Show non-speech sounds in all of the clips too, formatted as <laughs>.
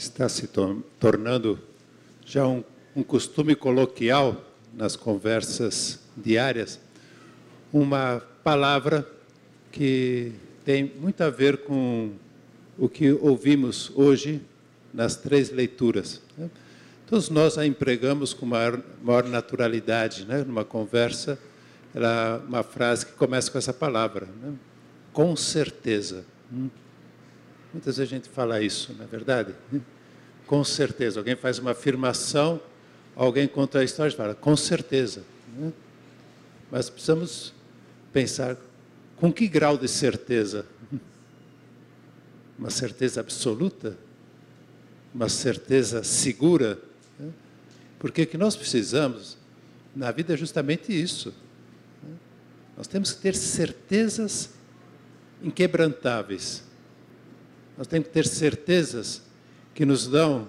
está se to tornando já um, um costume coloquial nas conversas diárias, uma palavra que tem muito a ver com o que ouvimos hoje nas três leituras. Né? Todos nós a empregamos com maior, maior naturalidade, né? numa conversa, ela, uma frase que começa com essa palavra, né? com certeza. Hum. Muitas vezes a gente fala isso, não é verdade? Com certeza. Alguém faz uma afirmação, alguém conta a história e fala, com certeza. Né? Mas precisamos pensar com que grau de certeza? Uma certeza absoluta? Uma certeza segura? Porque o que nós precisamos na vida é justamente isso. Nós temos que ter certezas inquebrantáveis. Nós temos que ter certezas que nos dão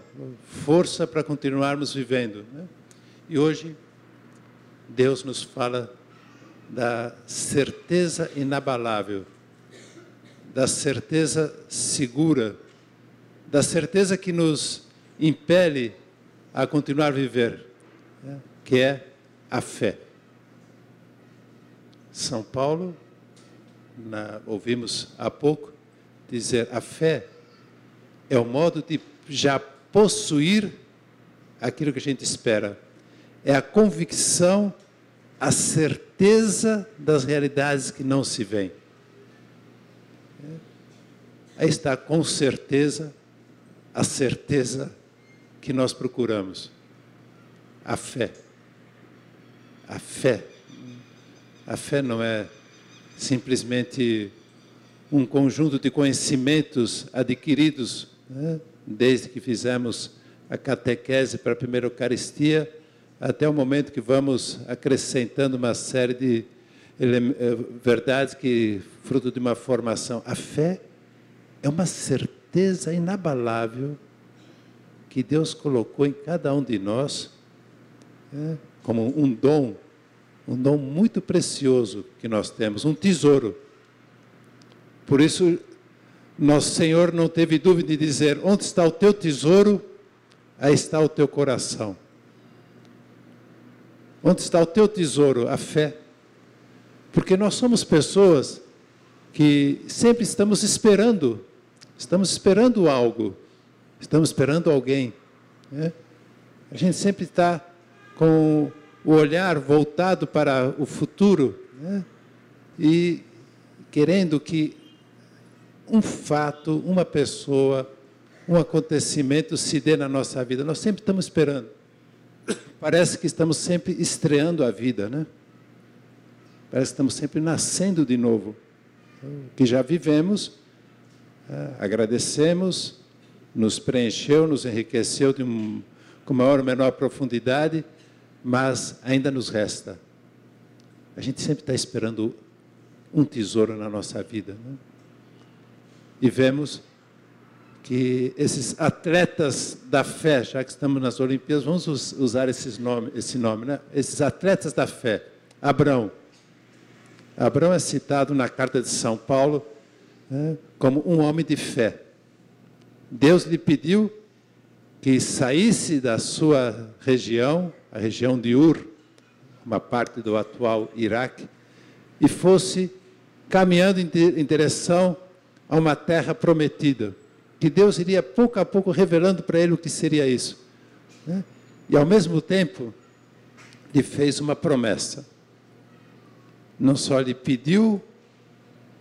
força para continuarmos vivendo. Né? E hoje, Deus nos fala da certeza inabalável, da certeza segura, da certeza que nos impele a continuar a viver, né? que é a fé. São Paulo, na, ouvimos há pouco, dizer a fé é o modo de já possuir aquilo que a gente espera. É a convicção, a certeza das realidades que não se veem. Aí está, com certeza, a certeza que nós procuramos. A fé. A fé. A fé não é simplesmente um conjunto de conhecimentos adquiridos né, desde que fizemos a catequese para a primeira Eucaristia, até o momento que vamos acrescentando uma série de eh, verdades que fruto de uma formação. A fé é uma certeza inabalável que Deus colocou em cada um de nós é, como um dom, um dom muito precioso que nós temos, um tesouro. Por isso, nosso Senhor não teve dúvida de dizer: onde está o teu tesouro, aí está o teu coração. Onde está o teu tesouro? A fé. Porque nós somos pessoas que sempre estamos esperando, estamos esperando algo, estamos esperando alguém. Né? A gente sempre está com o olhar voltado para o futuro né? e querendo que um fato, uma pessoa, um acontecimento se dê na nossa vida. Nós sempre estamos esperando. Parece que estamos sempre estreando a vida, né? Parece que estamos sempre nascendo de novo. O que já vivemos, é, agradecemos, nos preencheu, nos enriqueceu de um, com maior ou menor profundidade, mas ainda nos resta. A gente sempre está esperando um tesouro na nossa vida. Né? E vemos que esses atletas da fé, já que estamos nas Olimpíadas, vamos usar esses nome, esse nome, né? Esses atletas da fé. Abraão. Abraão é citado na carta de São Paulo né, como um homem de fé. Deus lhe pediu que saísse da sua região, a região de Ur, uma parte do atual Iraque, e fosse caminhando em direção a uma terra prometida, que Deus iria pouco a pouco revelando para ele o que seria isso. Né? E ao mesmo tempo, lhe fez uma promessa. Não só lhe pediu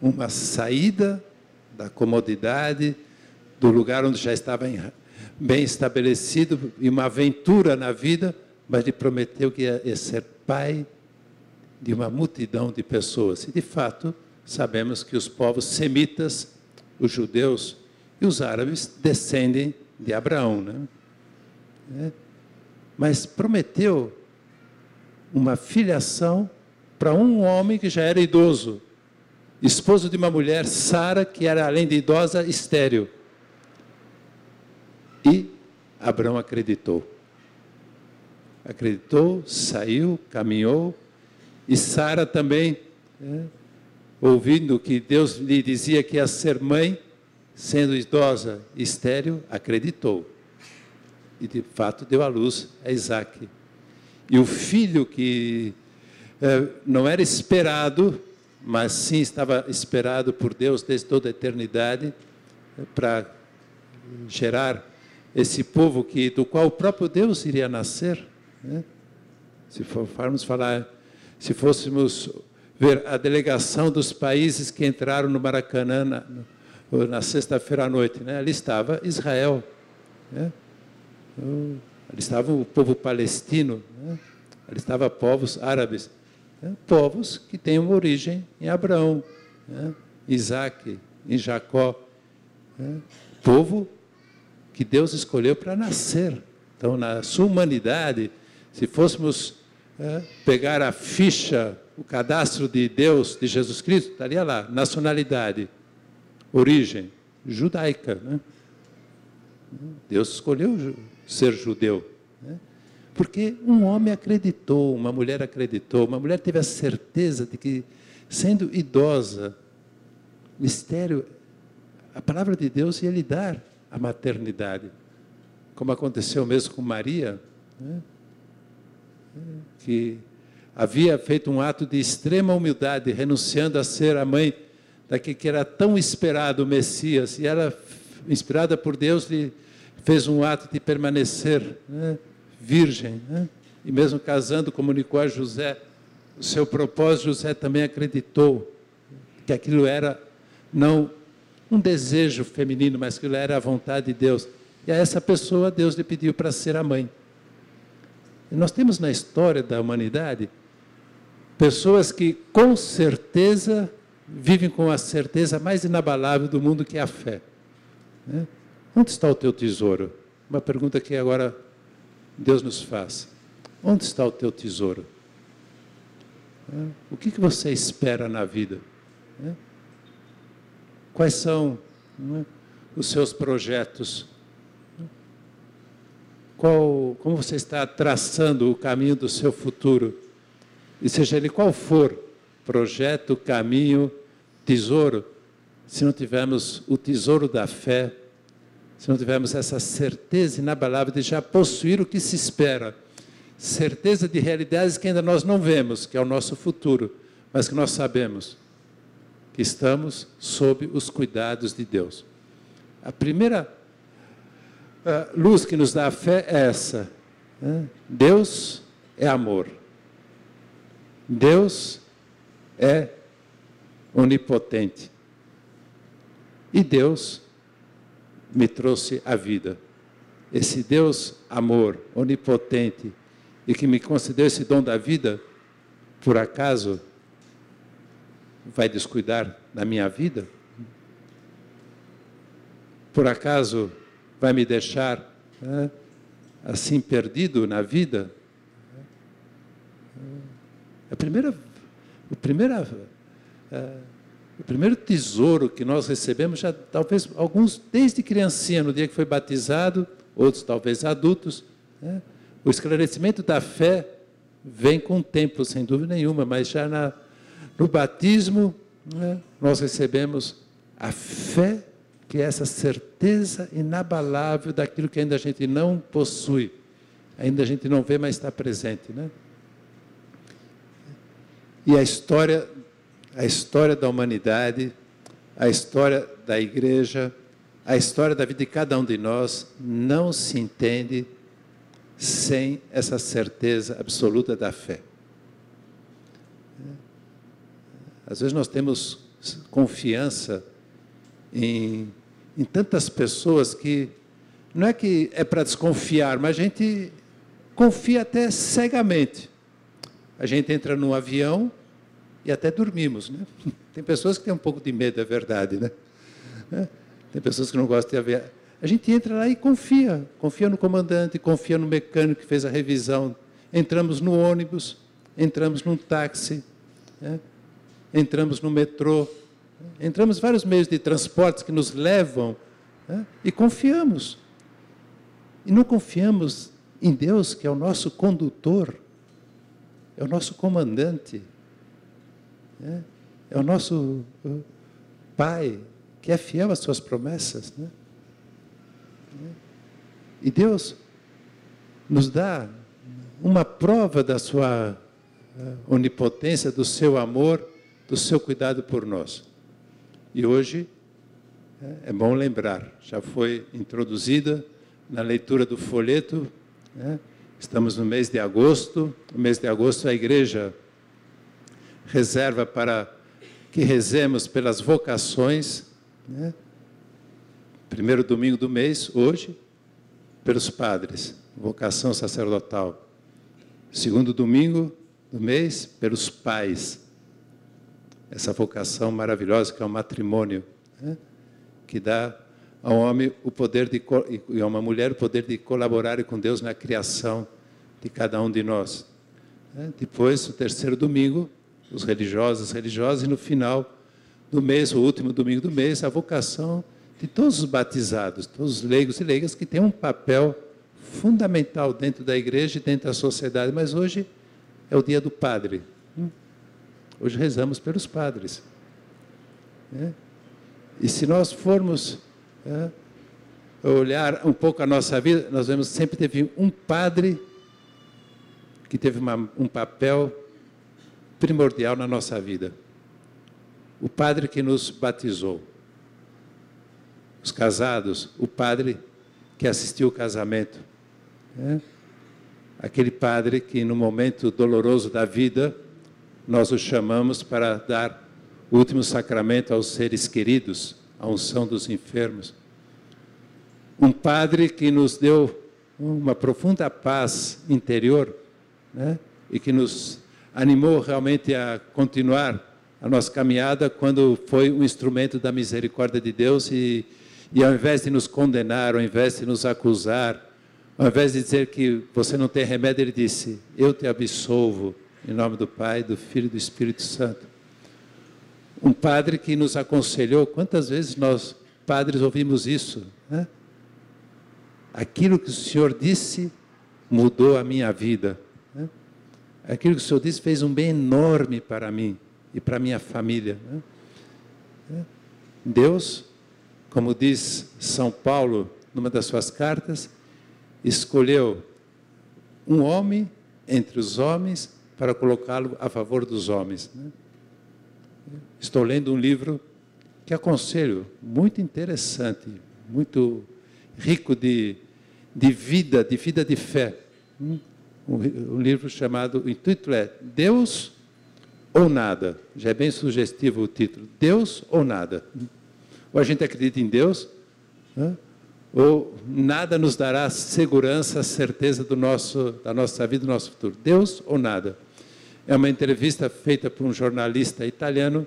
uma saída da comodidade, do lugar onde já estava bem estabelecido, e uma aventura na vida, mas lhe prometeu que ia ser pai de uma multidão de pessoas. E de fato, sabemos que os povos semitas os judeus e os árabes descendem de Abraão. Né? É. Mas prometeu uma filiação para um homem que já era idoso, esposo de uma mulher, Sara, que era além de idosa, estéril. E Abraão acreditou. Acreditou, saiu, caminhou, e Sara também. É, ouvindo que Deus lhe dizia que ia ser mãe, sendo idosa e estéril, acreditou. E de fato deu à luz a Isaac. E o filho que é, não era esperado, mas sim estava esperado por Deus desde toda a eternidade é, para gerar esse povo que do qual o próprio Deus iria nascer. Né? Se formos falar, se fôssemos ver a delegação dos países que entraram no Maracanã na, na sexta-feira à noite, né? ali estava Israel, né? ali estava o povo palestino, né? ali estava povos árabes, né? povos que têm uma origem em Abraão, né? Isaac, em Jacó, né? povo que Deus escolheu para nascer. Então, na sua humanidade, se fôssemos é, pegar a ficha, o cadastro de Deus, de Jesus Cristo, estaria lá, nacionalidade, origem, judaica. Né? Deus escolheu ser judeu. Né? Porque um homem acreditou, uma mulher acreditou, uma mulher teve a certeza de que, sendo idosa, mistério, a palavra de Deus ia lhe dar a maternidade. Como aconteceu mesmo com Maria, né? que havia feito um ato de extrema humildade, renunciando a ser a mãe daquele que era tão esperado, o Messias, e ela, inspirada por Deus, lhe fez um ato de permanecer né? virgem. Né? E mesmo casando, comunicou a José o seu propósito. José também acreditou que aquilo era não um desejo feminino, mas que era a vontade de Deus. E a essa pessoa Deus lhe pediu para ser a mãe. E nós temos na história da humanidade pessoas que com certeza vivem com a certeza mais inabalável do mundo que é a fé. Né? Onde está o teu tesouro? Uma pergunta que agora Deus nos faz. Onde está o teu tesouro? Né? O que, você espera na vida? Né? Quais são é, os seus projetos? Qual, como você está traçando o caminho do seu futuro? E seja ele qual for, projeto, caminho, tesouro, se não tivermos o tesouro da fé, se não tivermos essa certeza inabalável de já possuir o que se espera, certeza de realidades que ainda nós não vemos, que é o nosso futuro, mas que nós sabemos que estamos sob os cuidados de Deus. A primeira uh, luz que nos dá a fé é essa: né? Deus é amor. Deus é onipotente. E Deus me trouxe a vida. Esse Deus amor, onipotente, e que me concedeu esse dom da vida, por acaso vai descuidar da minha vida? Por acaso vai me deixar né, assim perdido na vida? A primeira, o, primeira, uh, o primeiro tesouro que nós recebemos, já talvez alguns desde criancinha, no dia que foi batizado, outros talvez adultos, né, o esclarecimento da fé vem com o tempo, sem dúvida nenhuma, mas já na, no batismo, né, nós recebemos a fé, que é essa certeza inabalável daquilo que ainda a gente não possui, ainda a gente não vê, mas está presente. Né? E a história, a história da humanidade, a história da igreja, a história da vida de cada um de nós não se entende sem essa certeza absoluta da fé. Às vezes nós temos confiança em, em tantas pessoas que não é que é para desconfiar, mas a gente confia até cegamente. A gente entra num avião e até dormimos, né? <laughs> Tem pessoas que têm um pouco de medo, é verdade, né? É, tem pessoas que não gostam de avião. A gente entra lá e confia, confia no comandante, confia no mecânico que fez a revisão. Entramos no ônibus, entramos num táxi, né? entramos no metrô, entramos vários meios de transporte que nos levam né? e confiamos. E não confiamos em Deus, que é o nosso condutor, é o nosso comandante, né? é o nosso uh, Pai, que é fiel às suas promessas. Né? E Deus nos dá uma prova da sua eh, onipotência, do seu amor, do seu cuidado por nós. E hoje eh, é bom lembrar, já foi introduzida na leitura do folheto, né? Estamos no mês de agosto, no mês de agosto a igreja reserva para que rezemos pelas vocações, né? primeiro domingo do mês, hoje, pelos padres, vocação sacerdotal. Segundo domingo do mês, pelos pais. Essa vocação maravilhosa que é o matrimônio, né? que dá ao homem o poder de e a uma mulher o poder de colaborar com Deus na criação de cada um de nós. Né? Depois, o terceiro domingo, os religiosos, as religiosas, e no final do mês, o último domingo do mês, a vocação de todos os batizados, todos os leigos e leigas que têm um papel fundamental dentro da igreja e dentro da sociedade, mas hoje é o dia do padre. Hum? Hoje rezamos pelos padres. Né? E se nós formos é, olhar um pouco a nossa vida, nós vemos sempre teve um padre que teve uma, um papel primordial na nossa vida. O padre que nos batizou. Os casados, o padre que assistiu o casamento. É? Aquele padre que, no momento doloroso da vida, nós o chamamos para dar o último sacramento aos seres queridos, a unção dos enfermos. Um padre que nos deu uma profunda paz interior né? e que nos animou realmente a continuar a nossa caminhada quando foi um instrumento da misericórdia de Deus e, e ao invés de nos condenar, ao invés de nos acusar, ao invés de dizer que você não tem remédio, ele disse: Eu te absolvo, em nome do Pai, do Filho e do Espírito Santo. Um padre que nos aconselhou, quantas vezes nós, padres, ouvimos isso? Né? Aquilo que o Senhor disse mudou a minha vida. Né? Aquilo que o Senhor disse fez um bem enorme para mim e para minha família. Né? Deus, como diz São Paulo numa das suas cartas, escolheu um homem entre os homens para colocá-lo a favor dos homens. Né? Estou lendo um livro que aconselho, muito interessante, muito rico de, de vida, de vida de fé. Um, um livro chamado, o título é Deus ou Nada. Já é bem sugestivo o título, Deus ou Nada. Ou a gente acredita em Deus, né? ou nada nos dará segurança, certeza do nosso, da nossa vida, do nosso futuro. Deus ou nada. É uma entrevista feita por um jornalista italiano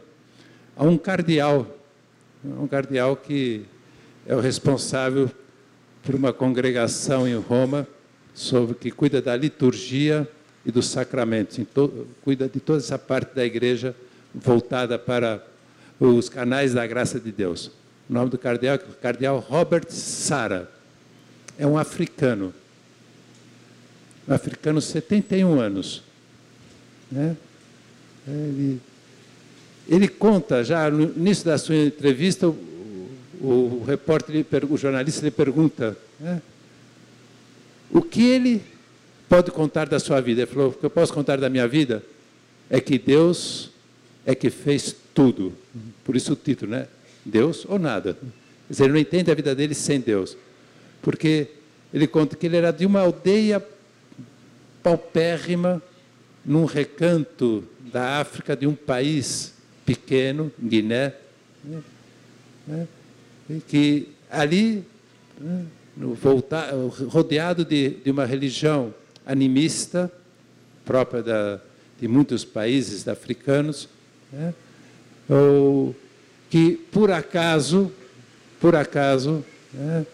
a um cardeal, um cardeal que é o responsável por uma congregação em Roma sobre que cuida da liturgia e dos sacramentos, cuida de toda essa parte da igreja voltada para os canais da graça de Deus. O nome do cardeal é cardeal Robert Sara. É um africano. Um africano, 71 anos. Né? Ele, ele conta, já no início da sua entrevista, o, o, repórter, o jornalista lhe pergunta né? o que ele pode contar da sua vida. Ele falou: o que eu posso contar da minha vida é que Deus é que fez tudo. Por isso o título, né? Deus ou nada. Dizer, ele não entende a vida dele sem Deus. Porque ele conta que ele era de uma aldeia paupérrima, num recanto da África, de um país pequeno, Guiné, né, que ali, né, voltar, rodeado de, de uma religião animista, própria da, de muitos países africanos, né, ou, que por acaso, por acaso, né,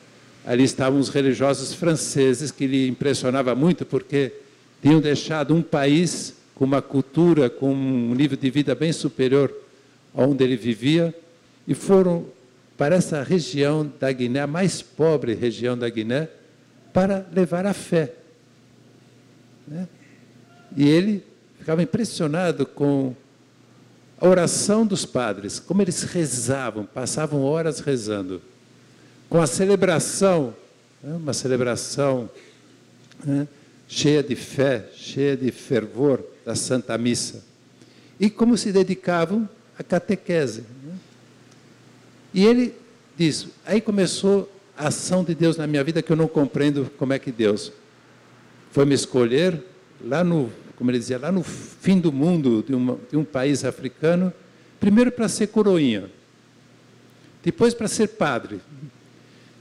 ali estavam os religiosos franceses que lhe impressionava muito porque tinham deixado um país com uma cultura, com um nível de vida bem superior onde ele vivia e foram para essa região da Guiné, a mais pobre região da Guiné, para levar a fé. Né? E ele ficava impressionado com a oração dos padres, como eles rezavam, passavam horas rezando, com a celebração, né, uma celebração né, cheia de fé, cheia de fervor da Santa Missa. E como se dedicavam à catequese. Né? E ele diz: aí começou a ação de Deus na minha vida que eu não compreendo como é que Deus foi me escolher lá no, como ele dizia, lá no fim do mundo de, uma, de um país africano, primeiro para ser coroinha, depois para ser padre,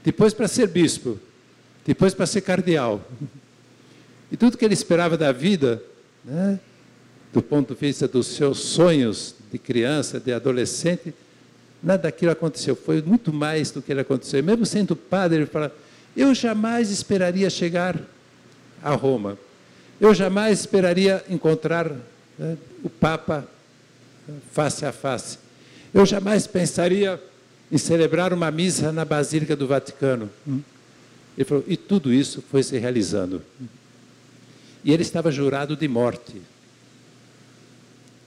depois para ser bispo, depois para ser cardeal. E tudo que ele esperava da vida, né, do ponto de vista dos seus sonhos de criança, de adolescente, nada daquilo aconteceu. Foi muito mais do que ele aconteceu. Mesmo sendo padre, ele fala: Eu jamais esperaria chegar a Roma. Eu jamais esperaria encontrar né, o Papa face a face. Eu jamais pensaria em celebrar uma missa na Basílica do Vaticano. Ele falou, e tudo isso foi se realizando. E ele estava jurado de morte.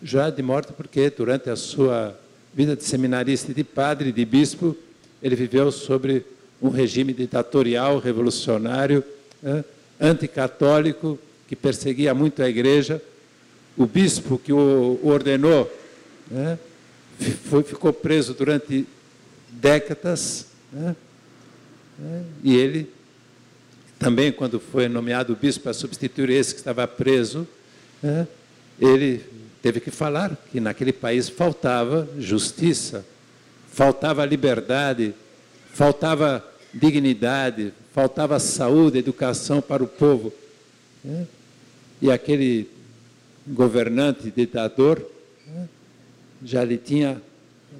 Jurado de morte porque durante a sua vida de seminarista de padre, de bispo, ele viveu sobre um regime ditatorial, revolucionário, né, anticatólico, que perseguia muito a igreja. O bispo que o ordenou né, foi, ficou preso durante décadas. Né, e ele também, quando foi nomeado bispo para substituir esse que estava preso, né, ele teve que falar que naquele país faltava justiça, faltava liberdade, faltava dignidade, faltava saúde, educação para o povo. Né? E aquele governante, ditador, né, já lhe tinha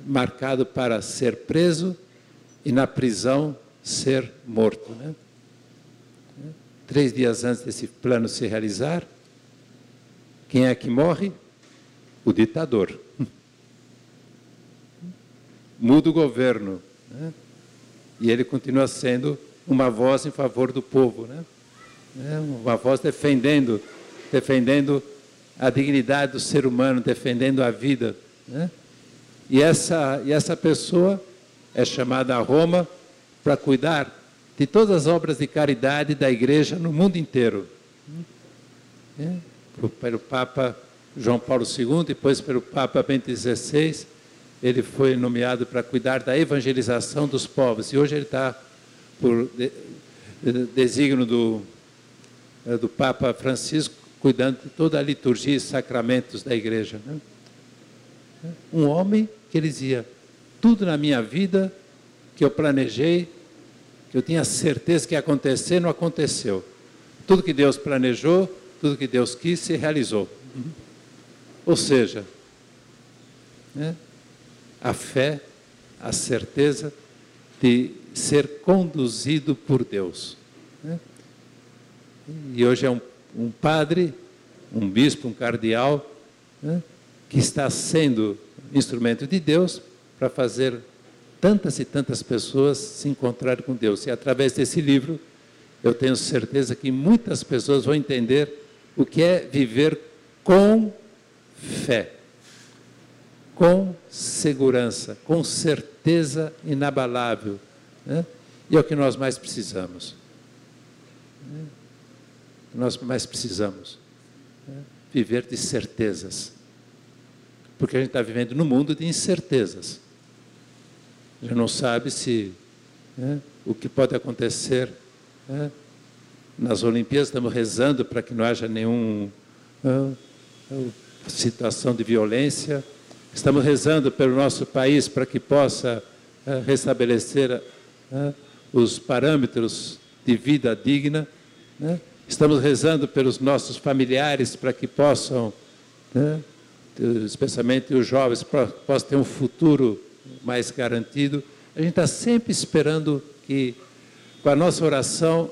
marcado para ser preso e na prisão ser morto. Né? Três dias antes desse plano se realizar, quem é que morre? O ditador. <laughs> Muda o governo. Né? E ele continua sendo uma voz em favor do povo. Né? É uma voz defendendo defendendo a dignidade do ser humano, defendendo a vida. Né? E, essa, e essa pessoa é chamada a Roma para cuidar de todas as obras de caridade da igreja no mundo inteiro. É? Pelo Papa João Paulo II, depois pelo Papa Bento XVI, ele foi nomeado para cuidar da evangelização dos povos. E hoje ele está por desígnio do, do Papa Francisco cuidando de toda a liturgia e sacramentos da igreja. Né? Um homem que ele dizia: tudo na minha vida que eu planejei, eu tinha certeza que ia acontecer, não aconteceu. Tudo que Deus planejou, tudo que Deus quis, se realizou. Ou seja, né, a fé, a certeza de ser conduzido por Deus. Né? E hoje é um um padre, um bispo, um cardeal, né, que está sendo instrumento de Deus para fazer tantas e tantas pessoas se encontrarem com Deus. E através desse livro, eu tenho certeza que muitas pessoas vão entender o que é viver com fé, com segurança, com certeza inabalável. Né? E é o que nós mais precisamos nós mais precisamos. Né? Viver de certezas. Porque a gente está vivendo num mundo de incertezas. Gente não sabe se né, o que pode acontecer. Né? Nas Olimpíadas estamos rezando para que não haja nenhuma né, situação de violência. Estamos rezando pelo nosso país para que possa né, restabelecer né, os parâmetros de vida digna. Né? Estamos rezando pelos nossos familiares para que possam, especialmente os jovens, possam ter um futuro mais garantido. A gente está sempre esperando que, com a nossa oração,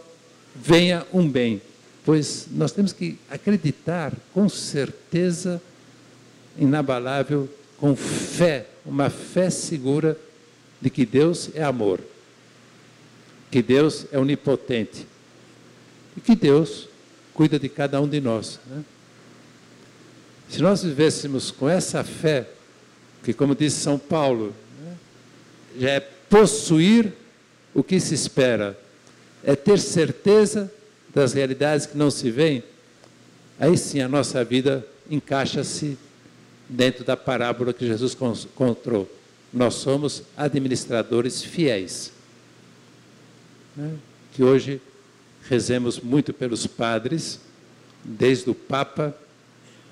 venha um bem, pois nós temos que acreditar com certeza inabalável, com fé, uma fé segura de que Deus é amor, que Deus é onipotente e que Deus cuida de cada um de nós. Né? Se nós vivêssemos com essa fé, que, como disse São Paulo, né, já é possuir o que se espera, é ter certeza das realidades que não se veem, aí sim a nossa vida encaixa-se dentro da parábola que Jesus contou. Nós somos administradores fiéis. Né? Que hoje rezemos muito pelos padres, desde o Papa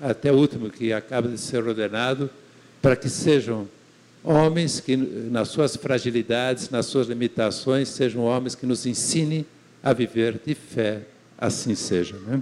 até o último que acaba de ser ordenado, para que sejam homens que, nas suas fragilidades, nas suas limitações, sejam homens que nos ensinem a viver de fé, assim seja. Né?